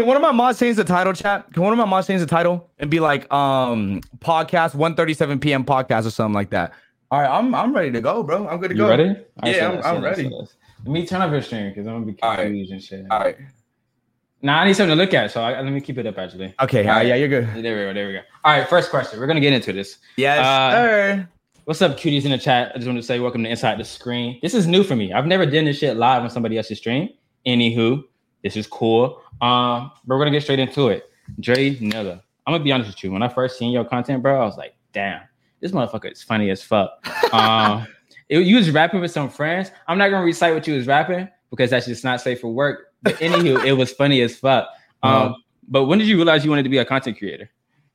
Can one of my mods change the title, chat? Can one of my mods change the title and be like, um, podcast 137 p.m. podcast or something like that? All right, I'm I'm ready to go, bro. I'm good to You go. ready? Right, Yeah, I'm- I'm ready. Let me turn off your stream because I'm gonna be All right. and shit. All right. Now I need something to look at, so I, let me keep it up actually. Okay. All uh, yeah, you're good. There we go. There we go. All right, first question. We're gonna get into this. Yes, Uh, sir. What's up, cuties in the chat? I just want to say welcome to Inside the Screen. This is new for me. I've never done this shit live on somebody else's stream. Anywho, this is cool. Um, but we're gonna get straight into it. Draynilla. I'm gonna be honest with you. When I first seen your content, bro, I was like, damn, this motherfucker is funny as fuck. um, it, you was rapping with some friends. I'm not gonna recite what you was rapping because that's just not safe for work. But anywho, it was funny as fuck. Um, Uh-huh. but when did you realize you wanted to be a content creator?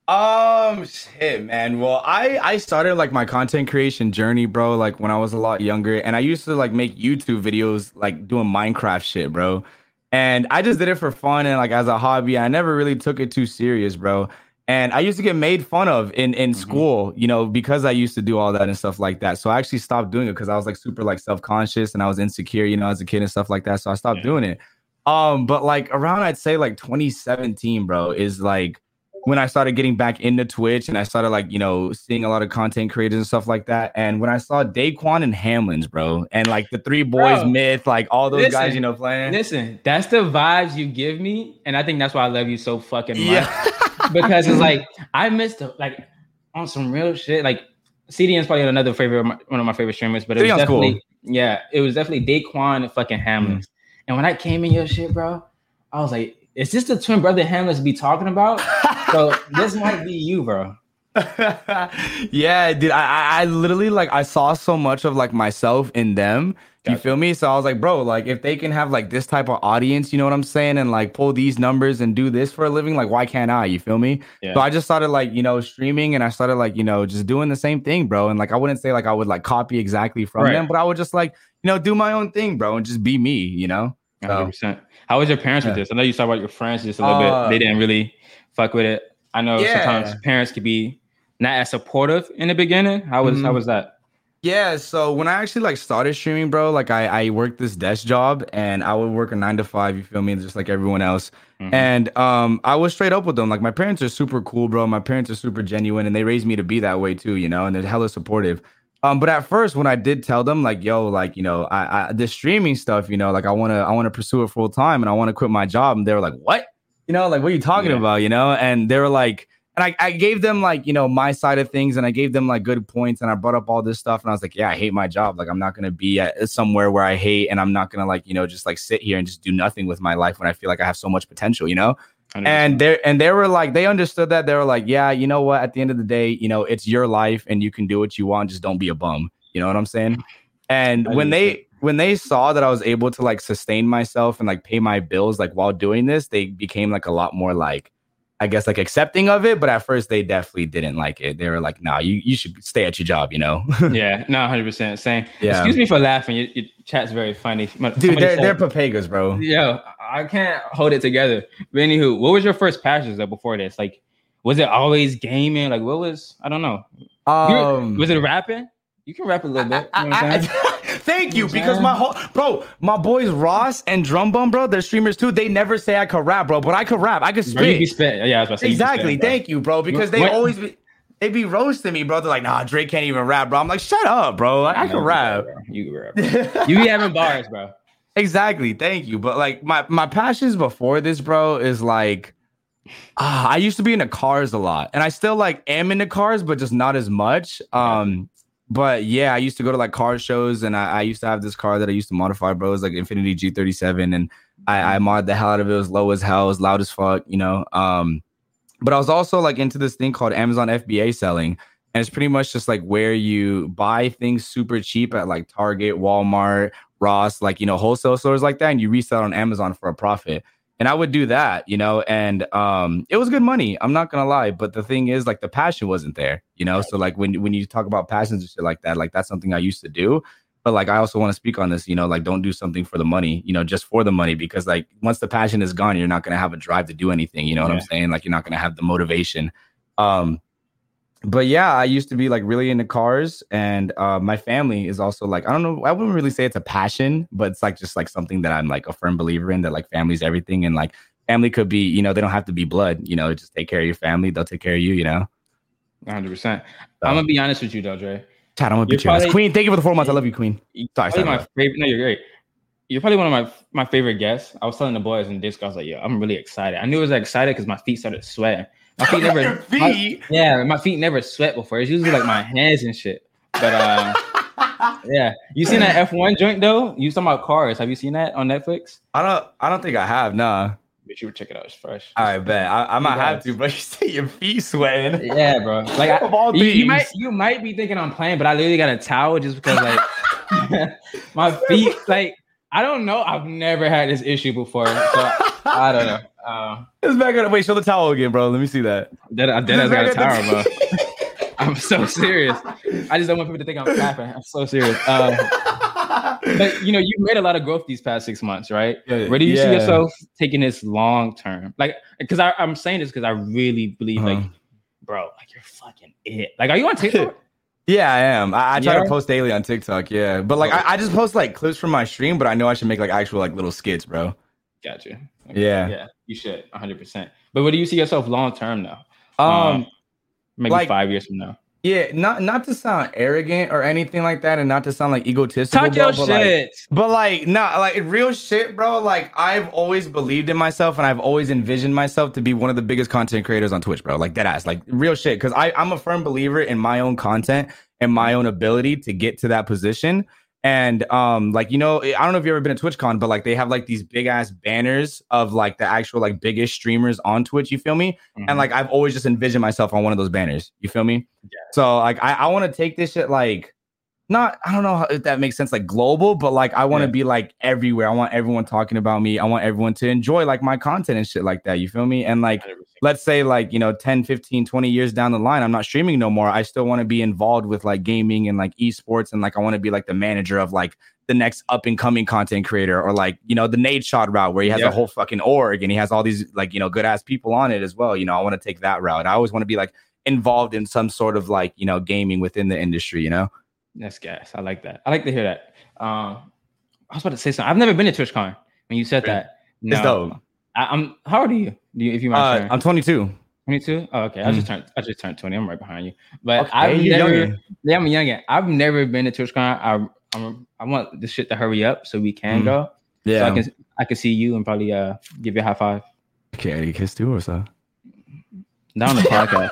Um, shit, man. Well, I I started like my content creation journey, bro. Like when I was a lot younger, and I used to like make YouTube videos, like doing Minecraft shit, bro. And I just did it for fun and like as a hobby. I never really took it too serious, bro. And I used to get made fun of in in Mhm. school, you know, because I used to do all that and stuff like that. So I actually stopped doing it because I was like super like self conscious and I was insecure, you know, as a kid and stuff like that. So I stopped Yeah. doing it. Um, but like around I'd say like 2017, bro, is like when I started getting back into Twitch and I started like, you know, seeing a lot of content creators and stuff like that. And when I saw Daequan and Hamlinz, bro, and like the three boys Bro, myth, like all those guys, you know, playing. Listen, that's the vibes you give me, and I think that's why I love you so fucking much. yeah. Because it's like I missed the, like on some real shit. Like CDN is probably another favorite, one of my favorite streamers, but it was CDN's cool. definitely yeah, it was definitely Daequan and fucking Hamlinz. Mm. And when I came in your shit, bro, I was like, is this the twin brother Hamlinz be talking about? so this might be you, bro. yeah, dude. I, I literally like I saw so much of like myself in them. You feel me? So I was like, bro, like if they can have like this type of audience, you know what I'm saying, and like pull these numbers and do this for a living, like why can't I? You feel me? Yeah. So I just started like you know streaming, and I started like you know just doing the same thing, bro. And like I wouldn't say like I would like copy exactly from Right. them, but I would just like you know do my own thing, bro, and just be me, you know. So- 100%. How was your parents with this? I know you talked about your friends just a little Uh, bit. They didn't really fuck with it. I know Yeah. sometimes parents could be not as supportive in the beginning. How was how Mhm. was that? Yeah, so when I actually like started streaming, bro, like I I worked this desk job and I would work a nine to five. You feel me? Just like everyone else. Mhm. And um, I was straight up with them. Like my parents are super cool, bro. My parents are super genuine, and they raised me to be that way too. You know, and they're hella supportive. Um, but at first, when I did tell them, like, yo, like, you know, I, I the streaming stuff, you know, like I wanna I wanna pursue it full time, and I want to quit my job, and they were like, what? You know, like, what are you talking Yeah. about? You know, and they were like. And I, I gave them like, you know, my side of things and I gave them like good points and I brought up all this stuff and I was like, yeah, I hate my job. Like I'm not gonna be at somewhere where I hate and I'm not gonna like, you know, just like sit here and just do nothing with my life when I feel like I have so much potential, you know? 100%. And they and they were like, they understood that. They were like, yeah, you know what? At the end of the day, you know, it's your life and you can do what you want. Just don't be a bum. You know what I'm saying? And when 100%. they when they saw that I was able to like sustain myself and like pay my bills like while doing this, they became like a lot more like I guess like accepting of it, but at first they definitely didn't like it. They were like, "Nah, you you should stay at your job," you know. yeah, no, hundred percent. Same. Yeah. Excuse me for laughing. Your, your chat's very funny. Dude, Somebody they're said- they're papagas, bro. Yeah, I can't hold it together. But anywho, what was your first passions though before this? Like, was it always gaming? Like, what was? I don't know. Um, was it rapping? You can rap a little bit. You know what I- I- thank you, You know what I'm because my whole bro, my boys Ross and Drum Bum, bro, they're streamers too. They never say I could rap, bro, but I could rap. I could Bro, you spit. spit. Yeah, I was about to say. you exactly. spit. Thank you, bro, because they What- always be, they be roasting me, bro. They're like, nah, Drake can't even rap, bro. I'm like, shut up, bro. Like, I can rap. You can rap. bro. You be having bars, bro. Exactly. Thank you. But like my my passions before this, bro, is like ah, I used to be into cars a lot. And I still like am into cars, but just not as much. Um but yeah, I used to go to like car shows and I, I used to have this car that I used to modify, bro. It was like Infiniti G37 and I, I modded the hell out of it. It was low as hell, it was loud as fuck, you know. Um but I was also like into this thing called Amazon FBA selling. And it's pretty much just like where you buy things super cheap at like Target, Walmart, Ross, like you know, wholesale stores like that, and you resell on Amazon for a profit. And I would do that, you know, and um, it was good money. I'm not gonna lie, but the thing is, like, the passion wasn't there, you know. So like when when you talk about passions and shit like that, like that's something I used to do. But like I also want to speak on this, you know, like don't do something for the money, you know, just for the money, because like once the passion is gone, you're not gonna have a drive to do anything. You know what I'm saying? Like you're not gonna have the motivation. Um, but yeah, I used to be like really into cars, and uh, my family is also like I don't know. I wouldn't really say it's a passion, but it's like just like something that I'm like a firm believer in. That like family's everything, and like family could be, you know, they don't have to be blood. You know, just take care of your family. They'll take care of you. You know. 100. percent I'm gonna be honest with you, though, Dray. Chad, I'm gonna You're beat your ass. probably- Queen, thank you for the four months. I love you, Queen. Sorry, sorry. my favorite. No, you're great. You're probably one of my my favorite guests. I was telling the boys in Discord, I was like, "Yo, I'm really excited." I knew I was excited because my feet started sweating. My feet never. Your my- yeah, my feet never sweat before. It's usually like my hands and shit. But uh, yeah, you seen that F1 joint though? You talking about cars? Have you seen that on Netflix? I don't. I don't think I have. Nah. Bitch, you would check it out. It's fresh. All right, bet. I, I might have to, but you say your feet sweating. Yeah, bro. Like I, Of all you, you might you might be thinking I'm playing, but I literally got a towel just because like my feet like I don't know. I've never had this issue before, so I don't know. Uh, It's back on. Wait, show the towel again, bro. Let me see that. that I dead got a towel, bro. I'm so serious. I just don't want people to think I'm clapping. I'm so serious. Uh, but you know, you've made a lot of growth these past six months, right? Yeah, Where do you see yourself taking this long term? Like, because I'm saying this because I really believe, like, Uh-huh. bro, like you're fucking it. Like, are you on TikTok? Yeah, I am. I, I try Yeah? to post daily on TikTok. Yeah, but like. I, I just post like clips from my stream, but I know I should make like actual like little skits, bro. Got you. Yeah. Yeah, you should 100. percent But where do you see yourself long term now? Um, Maybe like- five years from now. yeah, not not to sound arrogant or anything like that, and not to sound like egotistical. Talk bro, your but, like, shit. But like, nah, like real shit, bro. Like I've always believed in myself, and I've always envisioned myself to be one of the biggest content creators on Twitch, bro. Like that ass, like real shit. Because I I'm a firm believer in my own content and my own ability to get to that position. And um, like you know, I don't know if you've ever been to TwitchCon, but like they have like these big ass banners of like the actual like biggest streamers on Twitch. You feel me? Mhm. And like I've always just envisioned myself on one of those banners. You feel me? Yeah. So like I, I want to take this shit like not I don't know if that makes sense like global, but like I want to Yeah. be like everywhere. I want everyone talking about me. I want everyone to enjoy like my content and shit like that. You feel me? And like 100%. let's say like you know 10 15 20 years down the line i'm not streaming no more i still want to be involved with like gaming and like esports and like i want to be like the manager of like the next up and coming content creator or like you know the Nadeshot route where he has Yeah. a whole fucking org and he has all these like you know good ass people on it as well you know i want to take that route i always want to be like involved in some sort of like you know gaming within the industry you know That's gas. I like that. I like to hear that. Um, I was about to say something. I've never been to TwitchCon. When you said that, it's No. dope I, I'm. How old are you? Do you if you mind uh, i'm 22 22. Oh, okay. I just turned. I just turned 20. I'm right behind you. But okay I've never. Yeah, I'm young. I've never been to TwitchCon. I, I'm. I want this shit to hurry up so we can Mhm. go. yeah So I can. I can see you and probably uh give you a high five okay you kiss too or so down the podcast.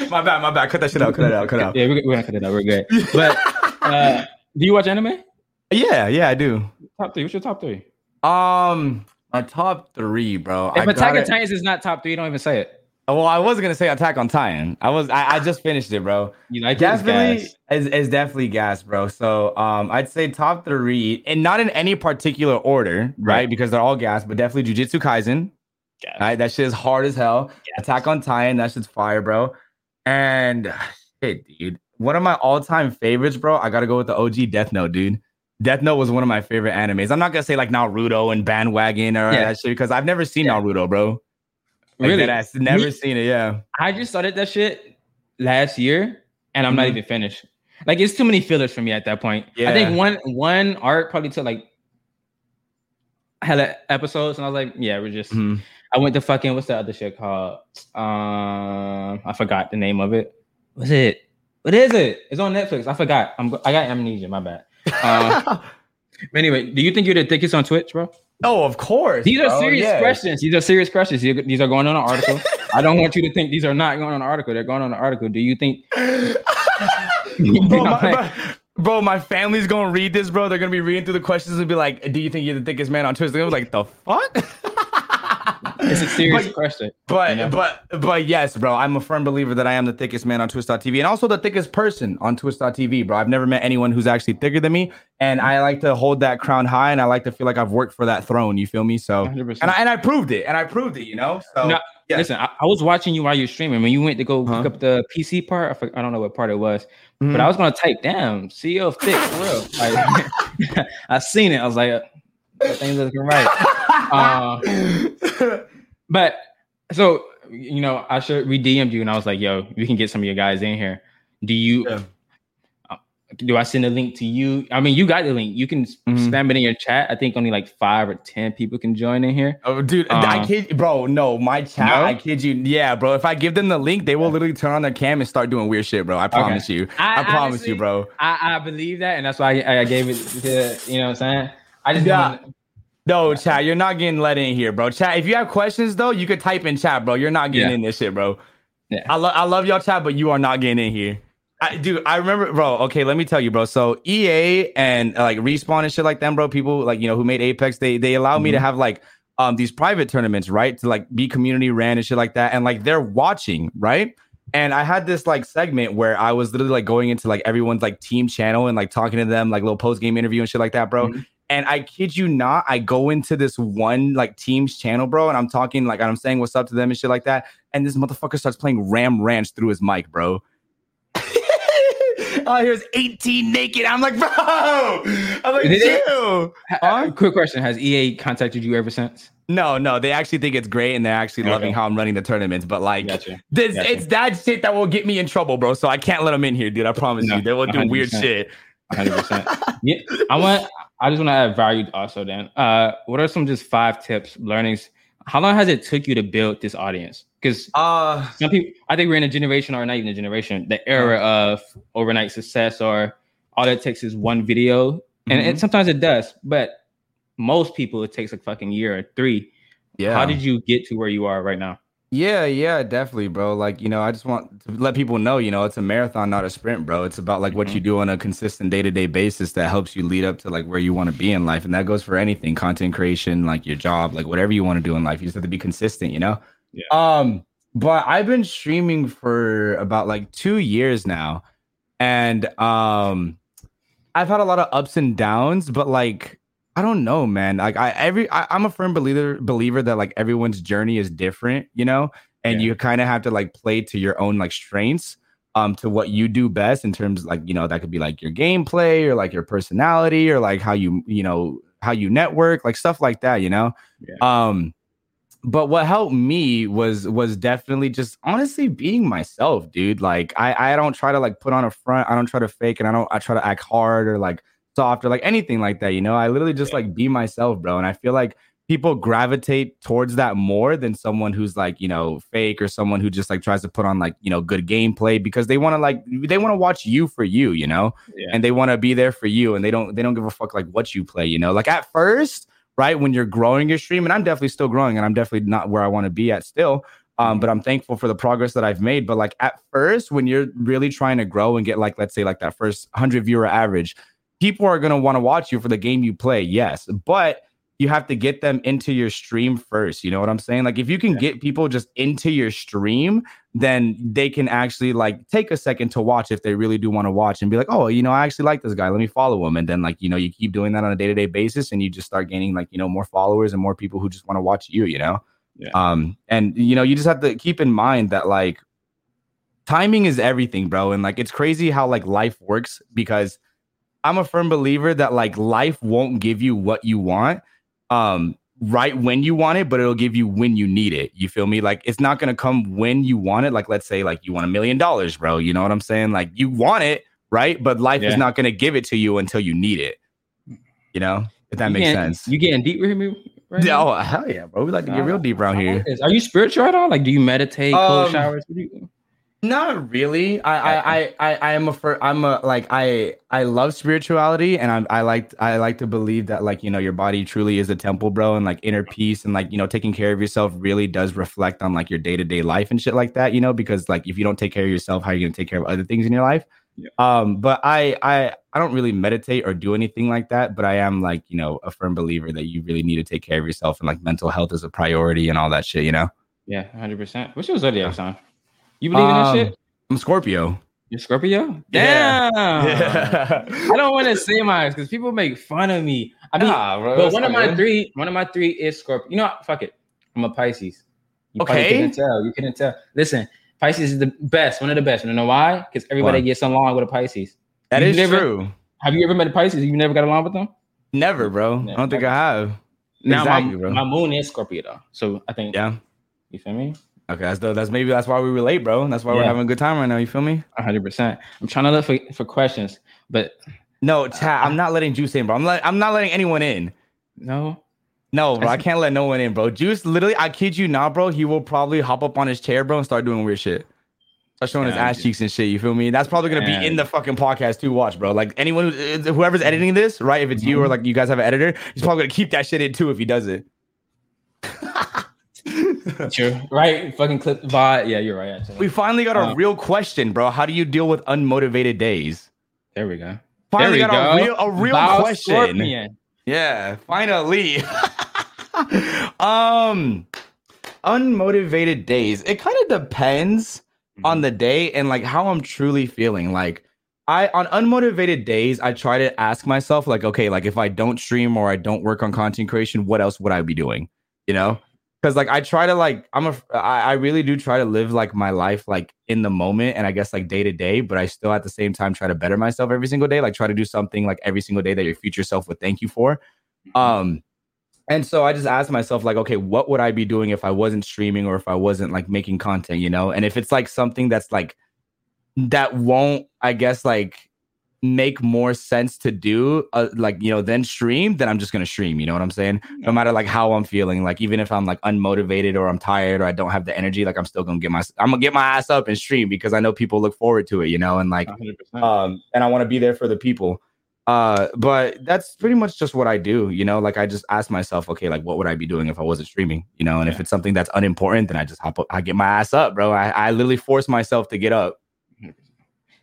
my bad my bad cut that shit out cut it out cut it out yeah, we're, we're gonna cut it out. We're good. But uh, do you watch anime? yeah yeah i do Top three. What's your top three? Um, my top three, bro. If Attack on Titans is not top three, don't even say it. Well, I was gonna say Attack on Titan. I was. I, I just finished it, bro. You like it? Definitely, gas. is is definitely gas, bro. So, um, I'd say top three, and not in any particular order, right? Right. Because they're all gas, but definitely Jujutsu Kaisen. Gas. Right, that shit is hard as hell. Gas. Attack on Titan, that shit's fire, bro. And shit, dude, one of my all-time favorites, bro. I gotta go with the OG Death Note, dude. Death Note was one of my favorite animes. I'm not gonna say like Naruto and Bandwagon or Yeah. that shit because I've never seen Yeah. Naruto, bro. Like, Really? deadass, never Me- seen it. Yeah. I just started that shit last year, and I'm not Mhm. even finished. Like it's too many fillers for me at that point. Yeah. I think one one arc probably took like hella episodes, and I was like, yeah, we're just. Mhm. I went to fucking what's the other shit called? Um, I forgot the name of it. What's it? What is it? It's on Netflix. I forgot. I'm. I got amnesia. My bad. Uh, anyway, do you think you're the thickest on Twitch, bro? oh, of course. These are bro, serious yeah. questions. These are serious questions. These are- going on an article. I don't want you to think these are not going on an article. They're going on an article. Do you think? bro, my, bro, bro, my family's gonna read this, bro. They're gonna be reading through the questions and be like, "Do you think you're the thickest man on Twitch?" They're gonna be like, "The fuck." It's a serious But- question. But You know? but but yes, bro. I'm a firm believer that I am the thickest man on Twitch.tv and also the thickest person on Twitch.tv, bro. I've never met anyone who's actually thicker than me. And I like to hold that crown high and I like to feel like I've worked for that throne. You feel me? So 100%. and I and I proved it. And I proved it, you know? So No, yeah. Listen, I, I was watching you while you were streaming. When you went to go Huh? pick up the PC part, I, for- I don't know what part it was, Mhm. but I was gonna type, "Damn, CEO of thick for real." Like, I seen it. I was like, thing's looking right. Uh, But so you know, I should we DM'd you and I was like, "Yo, we can get some of your guys in here." Do you? Yeah. Uh, do I send a link to you? I mean, you got the link. You can Mhm. spam it in your chat. I think only like five or ten people can join in here. Oh, dude, I Um, kid, bro. No, my chat. No? I kid you. Yeah, bro. If I give them the link, they will literally turn on their cam and start doing weird shit, bro. I promise you. I, promise honestly- you, bro. I, I believe that, and that's why I, I gave it to you know what I'm saying. I just Yeah. No, chat. You're not getting let in here, bro. Chat. If you have questions though, you could type in chat, bro. You're not getting Yeah. in this shit, bro. Yeah. I love I love y'all chat, but you are not getting in here. I, dude, I remember, bro. Okay, let me tell you, bro. So EA and uh, like respawn and shit like them, bro. People like you know who made Apex, they they allow me to Mhm. have like um these private tournaments, right? To like be community ran and shit like that, and like they're watching, right? And I had this like segment where I was literally like going into like everyone's like team channel and like talking to them, like little post game interview and shit like that, bro. Mhm. And I kid you not, I go into this one like team's channel, bro, and I'm talking like I'm saying what's up to them and shit like that. And this motherfucker starts playing Ram Ranch through his mic, bro. oh, here's 18 naked. I'm like, bro. I'm like, Did it? chill. Uh, huh? Quick question: Has EA contacted you ever since? No, no, they actually think it's great and they're actually loving how I'm running the tournaments. But like, Gotcha. this, Gotcha. it's that shit that will get me in trouble, bro. So I can't let them in here, dude. I promise No, you. They will do weird 100%. shit. Hundred percent. Yeah, I want. I just want to add value also. Then, uh, what are some just five tips, learnings? How long has it took you to build this audience? Because Uh, some people, I think we're in a generation, or not even a generation, the era of overnight success, or all it takes is one video, and Mhm. it, sometimes it does, but most people it takes a fucking year or three. yeah. How did you get to where you are right now? Yeah, yeah, definitely, bro. Like, you know, I just want to let people know, you know, it's a marathon, not a sprint, bro. It's about like what Mhm. you do on a consistent day to day basis that helps you lead up to like where you want to be in life. And that goes for anything content creation, like your job, like whatever you want to do in life. You just have to be consistent, you know? Yeah. Um, but I've been streaming for about like two years now. And um, I've had a lot of ups and downs, but like, I don't know, man. Like I every I, I'm a firm believer believer that like everyone's journey is different, you know, and Yeah. you kind of have to like play to your own like strengths, um, to what you do best in terms like you know that could be like your gameplay or like your personality or like how you you know how you network, like stuff like that, you know. Yeah. Um, but what helped me was was definitely just honestly being myself, dude. Like I I don't try to like put on a front. I don't try to fake, and I don't I try to act hard or like soft or like anything like that. You know, I literally just Yeah. like be myself, bro. And I feel like people gravitate towards that more than someone who's like you know fake or someone who just like tries to put on like you know good gameplay because they want to like they want to watch you for you, you know Yeah. and they want to be there for you and they don't they don't give a fuck like what you play you know like at first right when you're growing your stream and i'm definitely still growing and i'm definitely not where i want to be at still um but i'm thankful for the progress that i've made but like at first when you're really trying to grow and get like let's say like that first 100 viewer average people are going to want to watch you for the game you play yes but you have to get them into your stream first you know what i'm saying like if you can Yeah. get people just into your stream then they can actually like take a second to watch if they really do want to watch and be like, oh, you know, I actually like this guy. Let me follow him. And then like, you know, you keep doing that on a day-to-day basis and you just start gaining like, you know, more followers and more people who just want to watch you, you know? Yeah. Um, and you know, you just have to keep in mind that like timing is everything, bro. And like it's crazy how like life works because I'm a firm believer that like life won't give you what you want. Um, right when you want it, but it'll give you when you need it. You feel me? Like it's not gonna come when you want it. Like let's say like you want a million dollars, bro. You know what I'm saying? Like you want it, right? But life Yeah. is not gonna give it to you until you need it. You know, if that You makes getting- sense. You getting deep with me? Right now? oh hell yeah, bro. We like to get real deep around here. Are you spiritual at all? Like, do you meditate, cold Um, showers? What do you? Not really. I I I I I am a fir- I'm a like I I love spirituality and I'm I like I like to believe that like you know your body truly is a temple, bro, and like inner peace and like you know taking care of yourself really does reflect on like your day to day life and shit like that, you know, because like if you don't take care of yourself, how are you gonna take care of other things in your life? Yeah. Um, but I I I don't really meditate or do anything like that, but I am like you know a firm believer that you really need to take care of yourself and like mental health is a priority and all that shit, you know. Yeah, hundred percent. What's your zodiac sign? You believe in that Um, shit? I'm Scorpio. You're Scorpio? Yeah. Damn. I don't want to say mine because people make fun of me. I mean, Nah, bro, but one of my good. three, one of my three is Scorpio. You know, what? fuck it. I'm a Pisces. You Okay. couldn't tell. You couldn't tell. Listen, Pisces is the best, one of the best. You know why? Because everybody gets along with a Pisces. That You is never- true. Have you ever met a Pisces? You never got along with them? Never, bro. I don't think I have. Now Exactly, my, bro. my moon is Scorpio though, so I think Yeah. you feel me. Okay, that's the, that's maybe that's why we relate, bro. That's why we're having a good time right now. You feel me? hundred percent. I'm trying to look for, for questions, but No, uh, chat. I'm not letting Juice in, bro. I'm let, I'm not letting anyone in. no. No, bro. I can't let no one in, bro. Juice, literally, I kid you not, bro. He will probably hop up on his chair, bro, and start doing weird shit. Start showing his ass dude. cheeks and shit. You feel me? That's probably gonna Yeah. be in the fucking podcast too. Watch, bro. Like anyone, uh, whoever's editing this, right? If it's you or mm-hmm. like you guys have an editor, he's probably gonna keep that shit in too if he does it. True. Right. Fucking clip vibe. Yeah, you're right. Actually. we finally got a Uh, real question, bro. How do you deal with unmotivated days? there we go. Finally we got go. a real, a real question. Scorpion. Yeah, finally. um, unmotivated days. It kind of depends on the day and like how I'm truly feeling. Like I on unmotivated days, I try to ask myself like, okay, like if I don't stream or I don't work on content creation, what else would I be doing? You know? Because like I try to like I'm a I, I really do try to live like my life like in the moment and I guess like day to day, but I still at the same time try to better myself every single day. Like try to do something like every single day that your future self would thank you for. Um, and so I just asked myself, like, okay, what would I be doing if I wasn't streaming or if I wasn't like making content, you know? And if it's like something that's like that won't, I guess, like make more sense to do, uh, like you know, then stream, then I'm just gonna stream. You know what I'm saying? No matter like how I'm feeling, like even if I'm like unmotivated or I'm tired or I don't have the energy, like I'm still gonna get my, I'm gonna get my ass up and stream because I know people look forward to it, you know, and like 100%. um and i want to be there for the people uh but that's pretty much just what i do you know like i just ask myself okay like what would i be doing if i wasn't streaming you know and if it's something that's unimportant then i just hop up i get my ass up bro i, I literally force myself to get up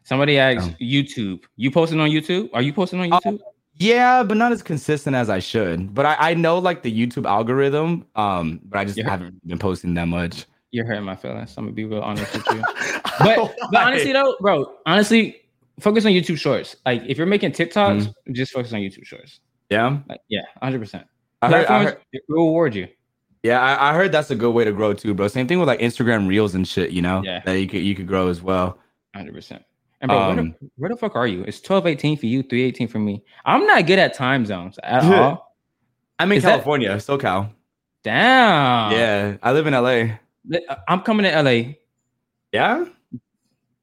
Somebody asked Um, YouTube. You posting on YouTube? Are you posting on Uh, YouTube? yeah but not as consistent as i should but i, I know like the youtube algorithm um but i just Yeah. haven't been posting that much You're hurting my feelings. I'm gonna be real honest with you. But but honestly though, bro, honestly, focus on YouTube Shorts. Like if you're making TikToks, Mm-hmm. just focus on YouTube Shorts. yeah Like yeah, 100. percent I heard, I heard, it will reward you. yeah I, I heard that's a good way to grow too bro same thing with like instagram reels and shit you know Yeah. that you could you could grow as well 100. percent And bro, where, Um, the, where the fuck are you? It's 12:18 for you, 3:18 for me. I'm not good at time zones at all. i'm in Is that- california socal Damn. yeah i live in la I'm coming to LA yeah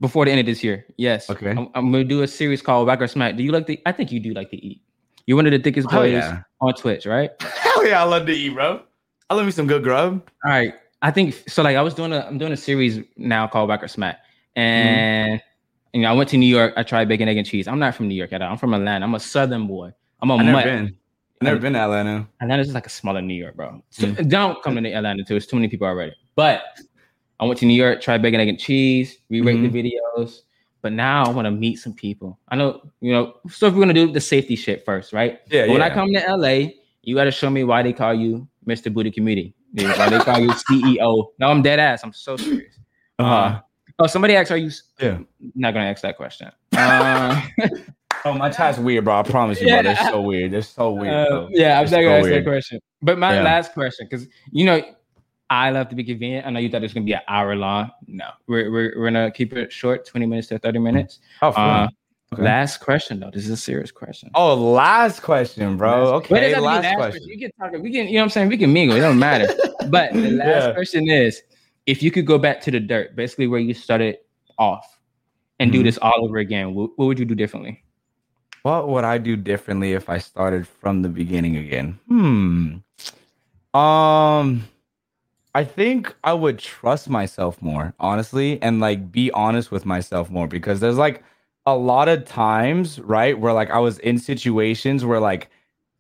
before the end of this year. Yes. Okay. I'm, I'm gonna do a series called Whack or Smack. Do you like the? I think you do like to eat. You're one of the thickest boys yeah. on Twitch, right? Hell yeah, I love to eat, bro. I love me some good grub. All right. I think so. Like I was doing a, I'm doing a series now called Whack or Smack, and you know I went to New York. I tried bacon, egg, and cheese. I'm not from New York at all. I'm from Atlanta. I'm a Southern boy. I'm a I've never been. I've never been to Atlanta. Atlanta's just like a smaller New York, bro. So, Mm. Don't come to Atlanta too. It's too many people already. But I went to New York, tried bacon, egg, and cheese, re-rate Mm-hmm. the videos. But now I want to meet some people. I know, you know, so if we're gonna do the safety shit first, right? Yeah, But when I come to LA, you gotta show me why they call you Mr. Booty Committee. Why they call you CEO. No, I'm dead ass. I'm so serious. Uh-huh. Oh, somebody asked, are you Yeah. not gonna ask that question? Uh, Oh, my chat's weird, bro. I promise you, bro. They're so weird. They're so weird. Uh, yeah, I'm not gonna so ask weird. that question. But my Yeah. last question, because you know, I love to be convenient. I know you thought it was gonna be an hour long. No, we're we're, we're gonna keep it short, 20 minutes to 30 minutes. Oh, for Uh. Okay. Last question though. This is a serious question. oh, last question, bro. Okay, doesn't last mean question. You can talk. We can. You know what I'm saying? We can mingle. It don't matter. but the last Yeah. question is, if you could go back to the dirt, basically where you started off, and do Mhm. this all over again, what, what would you do differently? What would I do differently if I started from the beginning again? Hmm. Um I think I would trust myself more, honestly, and like be honest with myself more because there's like a lot of times, right, where like I was in situations where like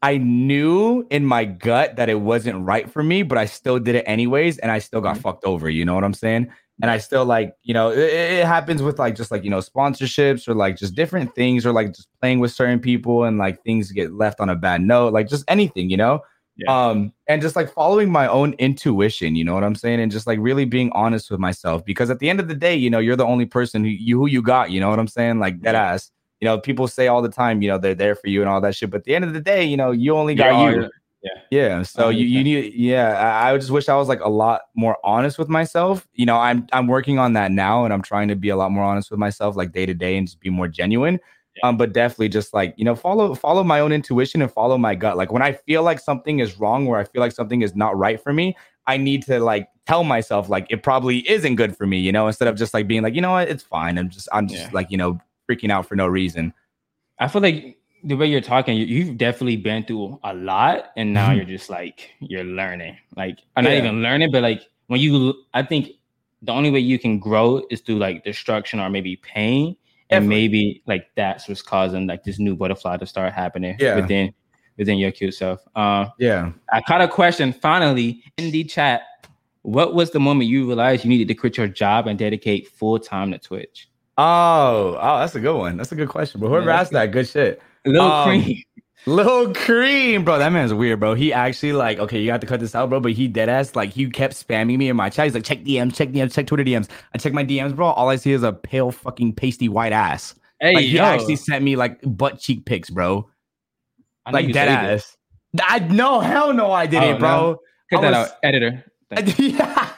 I knew in my gut that it wasn't right for me, but I still did it anyways, and I still got Mhm. fucked over. You know what I'm saying? And I still like, you know, it, it happens with like just like you know sponsorships or like just different things or like just playing with certain people and like things get left on a bad note, like just anything, you know. Yeah. Um, and just like following my own intuition, you know what I'm saying, and just like really being honest with myself because at the end of the day, you know, you're the only person who you who you got, you know what I'm saying, like that ass. You know, people say all the time, you know, they're there for you and all that shit. But at the end of the day, you know, you only got all- you. yeah. Yeah. So you, you need yeah, I, I just wish I was like a lot more honest with myself. You know, I'm I'm working on that now and I'm trying to be a lot more honest with myself, like day to day and just be more genuine. Yeah. Um, but definitely just like, you know, follow follow my own intuition and follow my gut. Like when I feel like something is wrong or I feel like something is not right for me, I need to like tell myself like it probably isn't good for me, you know, instead of just like being like, you know what, it's fine. I'm just I'm just Yeah. like, you know, freaking out for no reason. I feel like the way you're talking, you, you've definitely been through a lot, and now Mhm. you're just like you're learning. Like, I'm not even learning, but like when you, I think the only way you can grow is through like destruction or maybe pain, and Definitely. maybe like that's what's causing like this new butterfly to start happening Yeah. within within your cute self. Uh, Yeah. I caught a question finally in the chat. What was the moment you realized you needed to quit your job and dedicate full time to Twitch? Oh, oh, that's a good one. That's a good question. But whoever Yeah, asked that, good shit. Little Um, cream. Lil Cream, bro, that man's weird, bro. He actually like, okay, you have to cut this out, bro. But he dead ass like he kept spamming me in my chat. He's like, check DMs, check DMs, check Twitter DMs. I check my DMs, bro. All I see is a pale fucking pasty white ass. Hey, Like he actually sent me like butt cheek pics, bro. Like dead it. ass. I no, hell no, I didn't, Oh, bro. Cut I that was- out, editor. Yeah.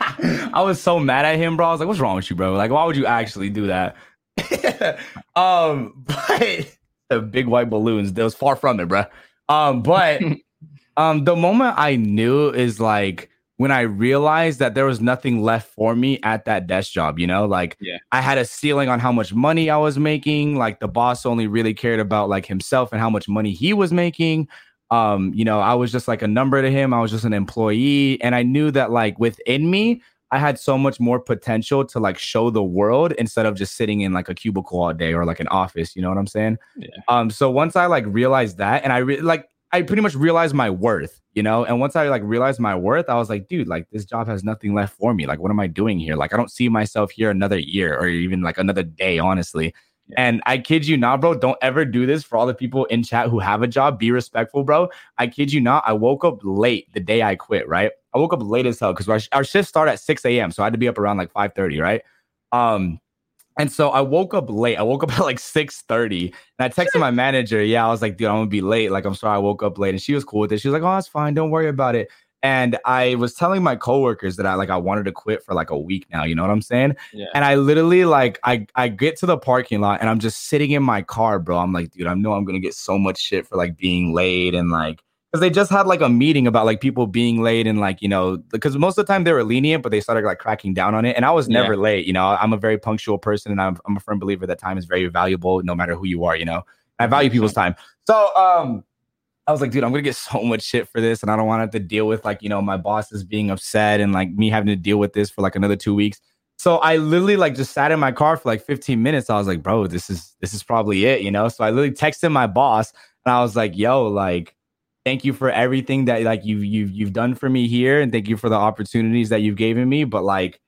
I was so mad at him, bro. I was like, "What's wrong with you, bro? Like, why would you actually do that?" um, but the big white balloons, that was far from it, bro. Um, but um, the moment I knew is like when I realized that there was nothing left for me at that desk job. You know, like Yeah. I had a ceiling on how much money I was making. Like the boss only really cared about like himself and how much money he was making um you know i was just like a number to him i was just an employee and i knew that like within me i had so much more potential to like show the world instead of just sitting in like a cubicle all day or like an office you know what i'm saying Yeah. um so once i like realized that and i re- like i pretty much realized my worth you know and once i like realized my worth i was like dude like this job has nothing left for me like what am i doing here like i don't see myself here another year or even like another day honestly and I kid you not, bro. Don't ever do this for all the people in chat who have a job. Be respectful, bro. I kid you not. I woke up late the day I quit, right? I woke up late as hell because our, our shift started at 6 a.m. So I had to be up around like 5 right? Um, and so I woke up late. I woke up at like 6 and I texted my manager. Yeah, I was like, dude, I'm gonna be late. Like, I'm sorry I woke up late. And she was cool with it. She was like, oh, that's fine. Don't worry about it. And I was telling my coworkers that I like I wanted to quit for like a week now. You know what I'm saying? Yeah. And I literally like I I get to the parking lot and I'm just sitting in my car, bro. I'm like, dude, I know I'm gonna get so much shit for like being late and like because they just had like a meeting about like people being late and like you know because most of the time they were lenient, but they started like cracking down on it. And I was never late. You know, I'm a very punctual person and I'm I'm a firm believer that time is very valuable no matter who you are. You know, I value people's time. So um. I was like, dude, I'm gonna get so much shit for this, and I don't want to have to deal with like, you know, my bosses being upset and like me having to deal with this for like another two weeks. So I literally like just sat in my car for like 15 minutes. I was like, bro, this is this is probably it, you know. So I literally texted my boss and I was like, yo, like, thank you for everything that like you've you've you've done for me here, and thank you for the opportunities that you've given me. But like,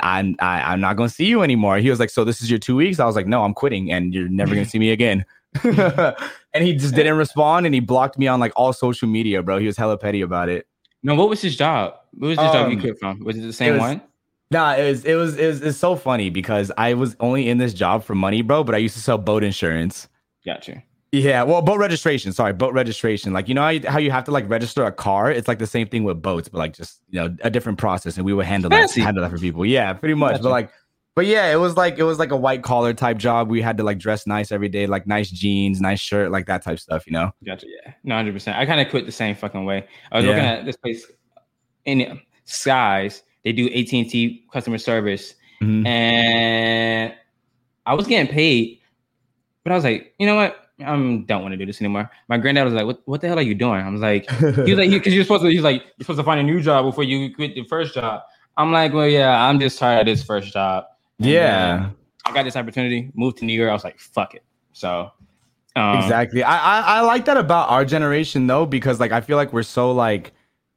I'm I, I'm not gonna see you anymore. He was like, so this is your two weeks. I was like, no, I'm quitting, and you're never gonna see me again. and he just didn't respond, and he blocked me on like all social media, bro. He was hella petty about it. No, what was his job? What was his job you Um, quit from? Was it the same was- one? Nah, it was it was it was it's so funny because I was only in this job for money, bro. But I used to sell boat insurance. Gotcha. Yeah, well, boat registration. Sorry, boat registration. Like you know how you, how you have to like register a car. It's like the same thing with boats, but like just you know a different process, and we would handle that handle that for people. Yeah, pretty much. Gotcha. But like, but yeah, it was like it was like a white collar type job. We had to like dress nice every day, like nice jeans, nice shirt, like that type stuff. You know? Gotcha. Yeah. No, hundred percent. I kind of quit the same fucking way. I was Yeah. looking at this place in Skies. They do AT and T customer service, Mhm. and I was getting paid, but I was like, you know what? I don't want to do this anymore. My granddad was like, "What? What the hell are you doing?" I was like, he was like, because you're supposed to. He's like, you're supposed to find a new job before you quit the first job. I'm like, well, yeah, I'm just tired of this first job. And yeah. I got this opportunity, moved to New York. I was like, fuck it. So, um, exactly I, I i like that about our generation though because like i feel like we're so like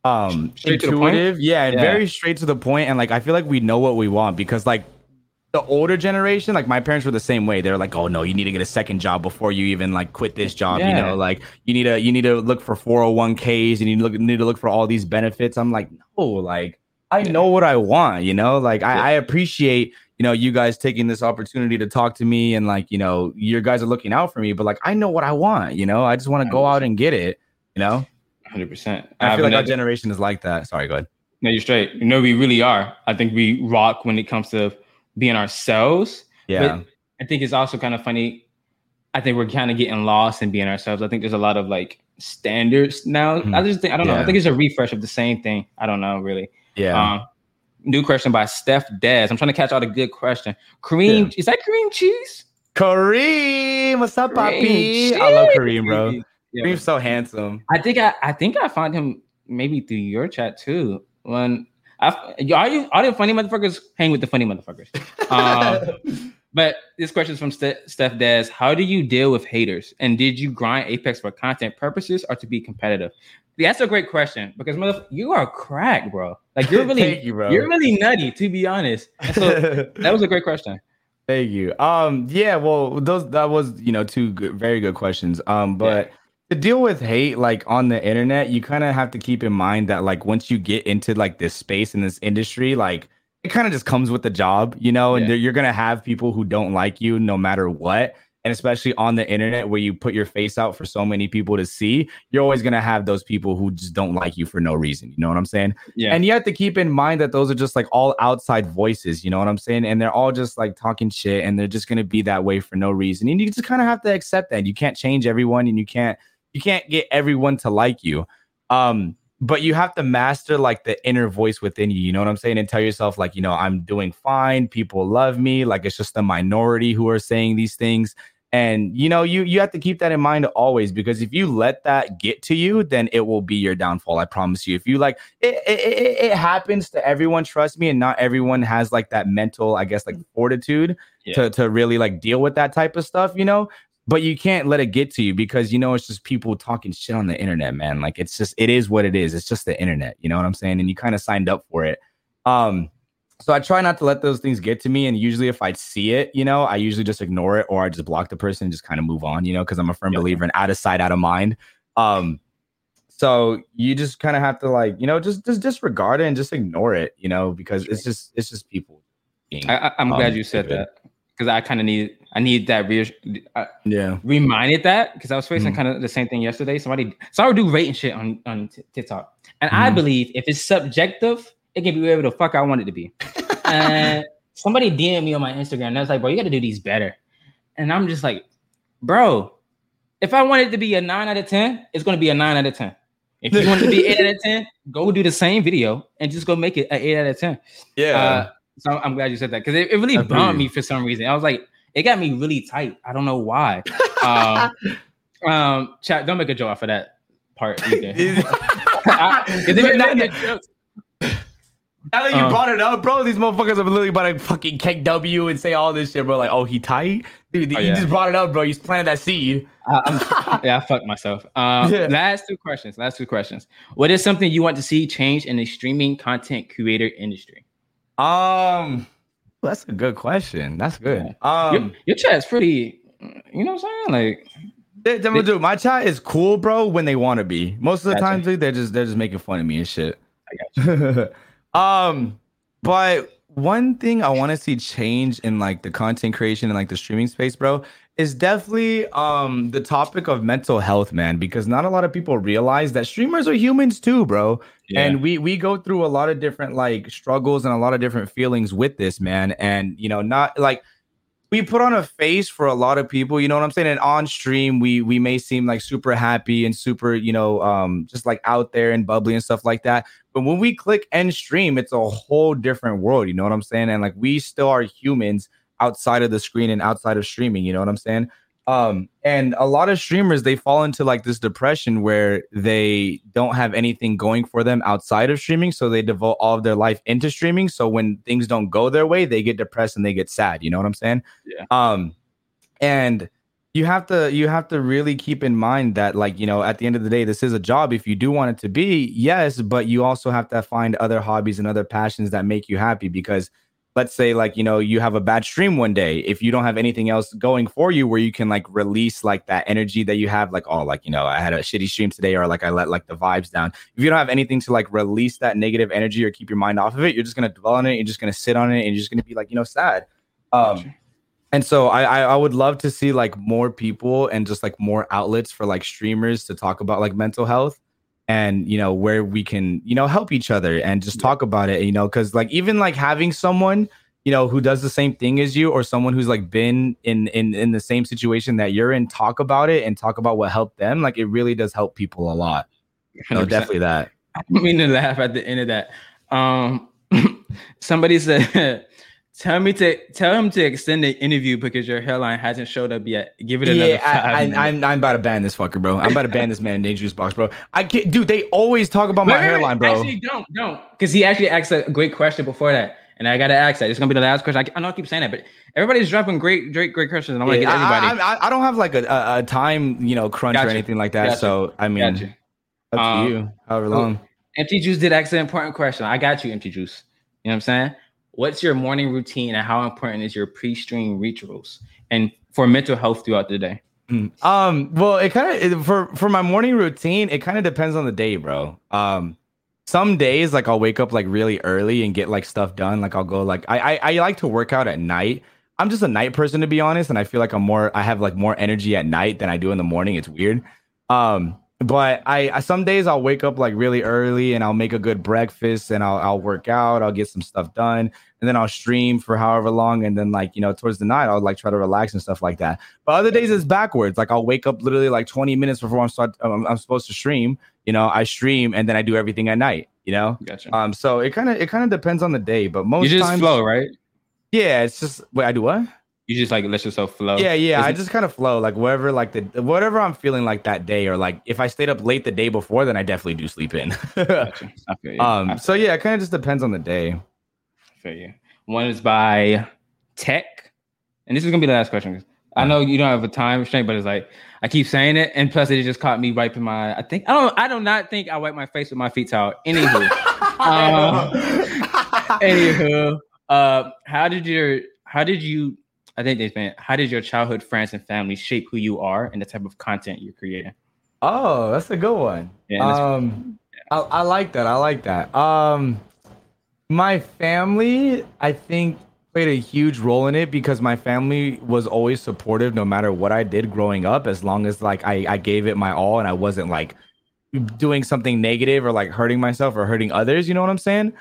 um Straight to the point? intuitive yeah and Yeah. very straight to the point and like i feel like we know what we want because like the older generation like my parents were the same way they're like oh no you need to get a second job before you even like quit this job you know like you need to you need to look for 401ks and you need to look need to look for all these benefits i'm like no like i Yeah. know what i want you know like Yeah. I, I appreciate you know you guys taking this opportunity to talk to me and like you know your guys are looking out for me but like i know what i want you know i just want to go out and get it you know hundred percent. i feel like our generation is like that sorry go ahead No, you're straight. You know, we really are. I think we rock when it comes to being ourselves. yeah But I think it's also kind of funny. I think we're kind of getting lost in being ourselves. I think there's a lot of like standards now. Mhm. I just think I don't know. I think it's a refresh of the same thing. I don't know really. Yeah. Um, new question by Steph Dez. I'm trying to catch all the good question. Kareem, Yeah. is that cream cheese? Kareem, what's up, Cream Papi? I love. Kareem, bro. Yeah. Kareem's so handsome. I think I I think I found him maybe through your chat too. When I are you all the funny motherfuckers hang with the funny motherfuckers. Um, but this question is from Ste- Steph Dez. How do you deal with haters? And did you grind Apex for content purposes or to be competitive? That's a great question because motherf- you are crack, bro. Like you're really you, you're really nutty, to be honest. And so that was a great question. Thank you. Um, yeah, well, those that was you know two good, very good questions. Um, but to deal with hate like on the internet, you kind of have to keep in mind that like once you get into like this space in this industry, like it kind of just comes with the job, you know, and Yeah. you're gonna have people who don't like you no matter what. And especially on the internet where you put your face out for so many people to see, you're always gonna have those people who just don't like you for no reason. You know what I'm saying? Yeah. And you have to keep in mind that those are just like all outside voices, you know what I'm saying? And they're all just like talking shit and they're just going to be that way for no reason. And you just kind of have to accept that. You can't change everyone and you can't you can't get everyone to like you. Um but you have to master like the inner voice within you, you know what I'm saying? And tell yourself like, you know, I'm doing fine, people love me, like it's just the minority who are saying these things and you know you you have to keep that in mind always because if you let that get to you then it will be your downfall i promise you if you like it it, it, it happens to everyone trust me and not everyone has like that mental i guess like fortitude Yeah. to to really like deal with that type of stuff you know but you can't let it get to you because you know it's just people talking shit on the internet man like it's just it is what it is it's just the internet you know what i'm saying and you kind of signed up for it um so I try not to let those things get to me. And usually, if I see it, you know, I usually just ignore it or I just block the person and just kind of move on, you know, because I'm a firm Yeah. believer in out of sight, out of mind. Um, so you just kind of have to like, you know, just just disregard it and just ignore it, you know, because it's just it's just people. Being, I, I'm um, glad you said that because I kind of need I need that reass- I Yeah. reminded that because I was facing Mhm. kind of the same thing yesterday. Somebody so I would do rating shit on on T- TikTok, and I Mhm. believe if it's subjective, it can be whatever the fuck I want it to be. and somebody DM me on my Instagram, and I was like, "Bro, you got to do these better," and I'm just like, "Bro, if I want it to be a nine out of ten, it's going to be a nine out of ten. If you want it to be eight out of ten, go do the same video and just go make it an eight out of ten. Yeah. Uh, so I'm glad you said that because it, it really bummed me for some reason. I was like, it got me really tight. I don't know why. um, um, chat, don't make a joke off of that part either. I- 'cause if it's not the jokes- Now that you Um, brought it up, bro, these motherfuckers are literally about to fucking kick W and say all this shit, bro. Like, oh, he tight? Dude, Oh, you yeah. just brought it up, bro. You planted that seed. I- yeah, I fucked myself. Um, Yeah. Last two questions. Last two questions. What is something you want to see change in the streaming content creator industry? Um, that's a good question. That's good. your, Um, your chat's pretty. You know what I'm saying? Like, they- they- dude, my chat is cool, bro. When they want to be. Most of the Gotcha. time, dude, they're just they're just making fun of me and shit. I um, but one thing I want to see change in like the content creation and like the streaming space, bro, is definitely um the topic of mental health, man. Because not a lot of people realize that streamers are humans too, bro. and we we go through a lot of different like struggles and a lot of different feelings with this man and you know not like we put on a face for a lot of people you know what i'm saying and on stream we we may seem like super happy and super you know um just like out there and bubbly and stuff like that but when we click end stream it's a whole different world you know what i'm saying and like we still are humans outside of the screen and outside of streaming you know what i'm saying? Um and a lot of streamers they fall into like this depression where they don't have anything going for them outside of streaming so they devote all of their life into streaming so when things don't go their way they get depressed and they get sad you know what i'm saying? Yeah. um and you have to you have to really keep in mind that like you know at the end of the day this is a job. If you do want it to be yes but you also have to find other hobbies and other passions that make you happy because let's say like you know you have a bad stream one day if you don't have anything else going for you where you can like release like that energy that you have like oh like you know i had a shitty stream today or like i let like the vibes down. If you don't have anything to like release that negative energy or keep your mind off of it you're just going to dwell on it you're just going to sit on it and you're just going to be like you know sad. Um and so I, I I would love to see like more people and just like more outlets for like streamers to talk about like mental health and you know where we can you know help each other and just talk about it you know because like even like having someone you know who does the same thing as you or someone who's like been in in in the same situation that you're in talk about it and talk about what helped them like it really does help people a lot so 100%. definitely that I mean to laugh at the end of that. Um, somebody said, "Tell me to tell him to extend the interview because your hairline hasn't showed up yet. Give it another Yeah, five I, I, I'm I'm about to ban this fucker, bro. I'm about to ban this man in Dangerous Box, bro. I can't, dude. They always talk about my Wait, hairline, bro. Actually, don't, don't, because he actually asked a great question before that, and I gotta ask that. It's gonna be the last question. I, I know I keep saying that, but everybody's dropping great, great, great questions, and I want to Yeah, get everybody. I, I, I don't have like a, a, a time, you know, crunch Gotcha. or anything like that. Gotcha. So I mean, Gotcha. up to Um, you. However long. Empty Juice did ask an important question. I got you, Empty Juice. You know what I'm saying? What's your morning routine and how important is your pre-stream rituals and for mental health throughout the day? Um, well, it kind of for for my morning routine, it kind of depends on the day, bro. Um, some days like I'll wake up like really early and get like stuff done. Like I'll go like I I, I like to work out at night. I'm just a night person to be honest, and I feel like I'm more I have like more energy at night than I do in the morning. It's weird. Um, but I, I some days I'll wake up like really early and I'll make a good breakfast and I'll I'll work out, I'll get some stuff done, and then I'll stream for however long, and then like you know towards the night I'll like try to relax and stuff like that. But other days it's backwards. Like I'll wake up literally like 20 minutes before I'm start um, I'm supposed to stream. You know, I stream and then I do everything at night. You know, Gotcha. um, so it kind of it kind of depends on the day, but most you just times, flow, right? yeah, it's just wait, I do what? You just like let yourself flow. Yeah, yeah. I just kind of flow like whatever, like the whatever I'm feeling like that day, or like if I stayed up late the day before, then I definitely do sleep in. Gotcha. You. I um, so yeah, it kind of just depends on the day. feel you. One is by Tech, and this is gonna be the last question. I know you don't have a time restraint, but it's like I keep saying it, and plus it just caught me wiping my. I think I don't. I do not think I wipe my face with my feet towel. Anywho, Um, anywho, uh, how did your how did you? I think they meant how did your childhood friends and family shape who you are and the type of content you're creating? oh, that's a good one. Yeah, um, I, I like that. I like that. Um, my family, I think, played a huge role in it because my family was always supportive no matter what I did growing up, as long as like I, I gave it my all and I wasn't like doing something negative or like hurting myself or hurting others. You know what I'm saying?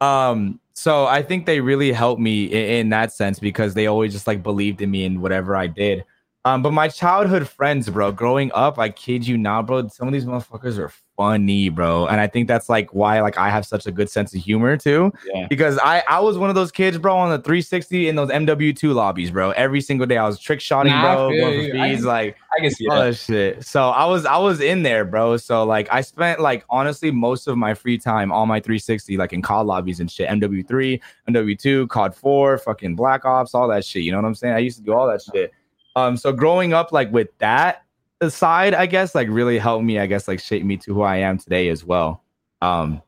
Um, so I think they really helped me in, in that sense because they always just like believed in me and whatever I did. Um, but my childhood friends, bro, growing up, I kid you not, bro. Some of these motherfuckers are funny, bro. And I think that's like why like I have such a good sense of humor too. Yeah. Because I I was one of those kids, bro, on the 360 in those MW2 lobbies, bro. Every single day I was trick shotting, Nah, bro, going for fees, like I all that. that shit. So I was I was in there, bro. So like I spent like honestly most of my free time on my 360, like in COD lobbies and shit. MW3, MW2, COD 4, fucking Black Ops, all that shit. You know what I'm saying? I used to do all that shit. Um, so growing up like with that side, I guess, like really helped me, I guess, like shape me to who I am today as well. Um,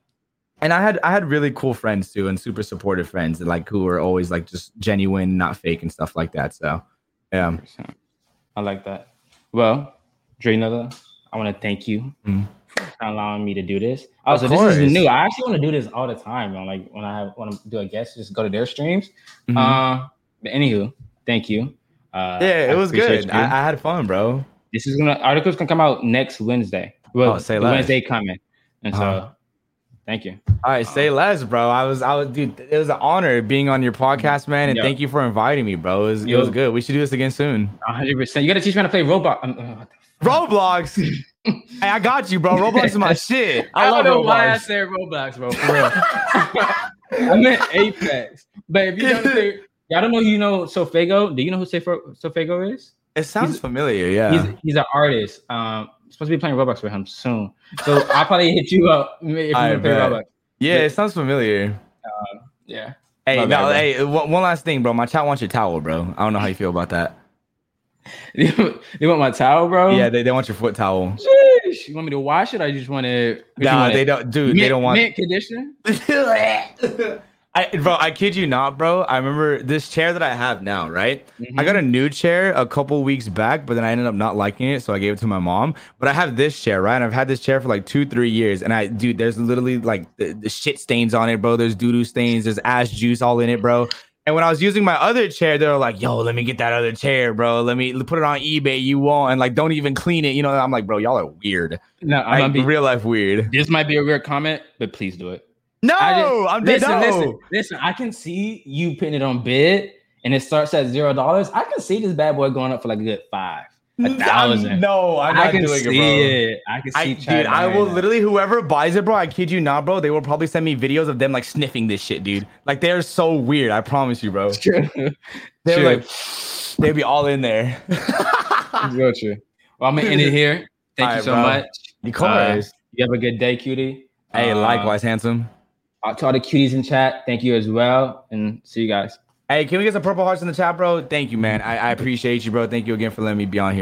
and I had I had really cool friends too, and super supportive friends, and like who were always like just genuine, not fake, and stuff like that. So, yeah. I like that. Well, Nuther, I want to thank you Mhm. for allowing me to do this. Also, Of this is new. I actually want to do this all the time. You know, like when I want to do a guest, just go to their streams. Mhm. Uh, but anywho, thank you. Uh, yeah, I it was good. I, I had fun, bro. this is gonna articles gonna come out next Wednesday. Well, Oh, say less. Wednesday coming, and so Uh-huh. thank you. All right, say less, bro. I was, I was, dude. It was an honor being on your podcast, man, and Yeah. thank you for inviting me, bro. It was, it was good. We should do this again soon. 100. percent You gotta teach me how to play Roblox. Um, uh, Roblox. hey, I got you, bro. Roblox is my shit. I, I, love don't know why I Roblox. said Roblox, bro. For real. I meant Apex. But if you don't say, y'all don't know, you know SoFaygo. Do you know who SoFaygo is? It sounds He's- familiar, yeah. He's he's an artist. Um, supposed to be playing Roblox with him soon. So I'll probably hit you up if you I want to play. Roblox. yeah, it sounds familiar. Yeah. Hey, no, hey, one, one last thing, bro. My chat wants your towel, bro. I don't know how you feel about that. you want my towel, bro? Yeah, they, they want your foot towel. You want me to wash it I just want to? Nah, they don't, dude. they don't want. mint conditioner. I, bro, I kid you not, bro. I remember this chair that I have now, right? Mm-hmm. I got a new chair a couple weeks back, but then I ended up not liking it, so I gave it to my mom. But I have this chair, right? And I've had this chair for like two, three years, and I, dude, there's literally like the, the shit stains on it, bro. There's doo doo stains, there's ass juice all in it, bro. And when I was using my other chair, they were like, "Yo, let me get that other chair, bro. Let me put it on eBay. You won't, and like, don't even clean it. You know?" I'm like, "Bro, y'all are weird. No, I'm Like, be. real life weird." This might be a weird comment, but please do it. No, I just- I'm listen, no. listen, listen. I can see you putting it on bid, and it starts at zero dollars. I can see this bad boy going up for like a good five. A thousand. No, I'm I can doing see it, bro. it. I can I, see. dude, I will literally whoever buys it, bro. I kid you not, bro. They will probably send me videos of them like sniffing this shit, dude. Like they're so weird. I promise you, bro. It's true. They're True. like they'd be all in there. Real true. Well, I'm gonna end it here. Thank you so bro. much. of course. You have a good day, cutie. hey, Uh, likewise, handsome. Uh, To all the cuties in chat, thank you as well, and see you guys. Hey, can we get some purple hearts in the chat, bro? Thank you, man. I, I appreciate you, bro. Thank you again for letting me be on here.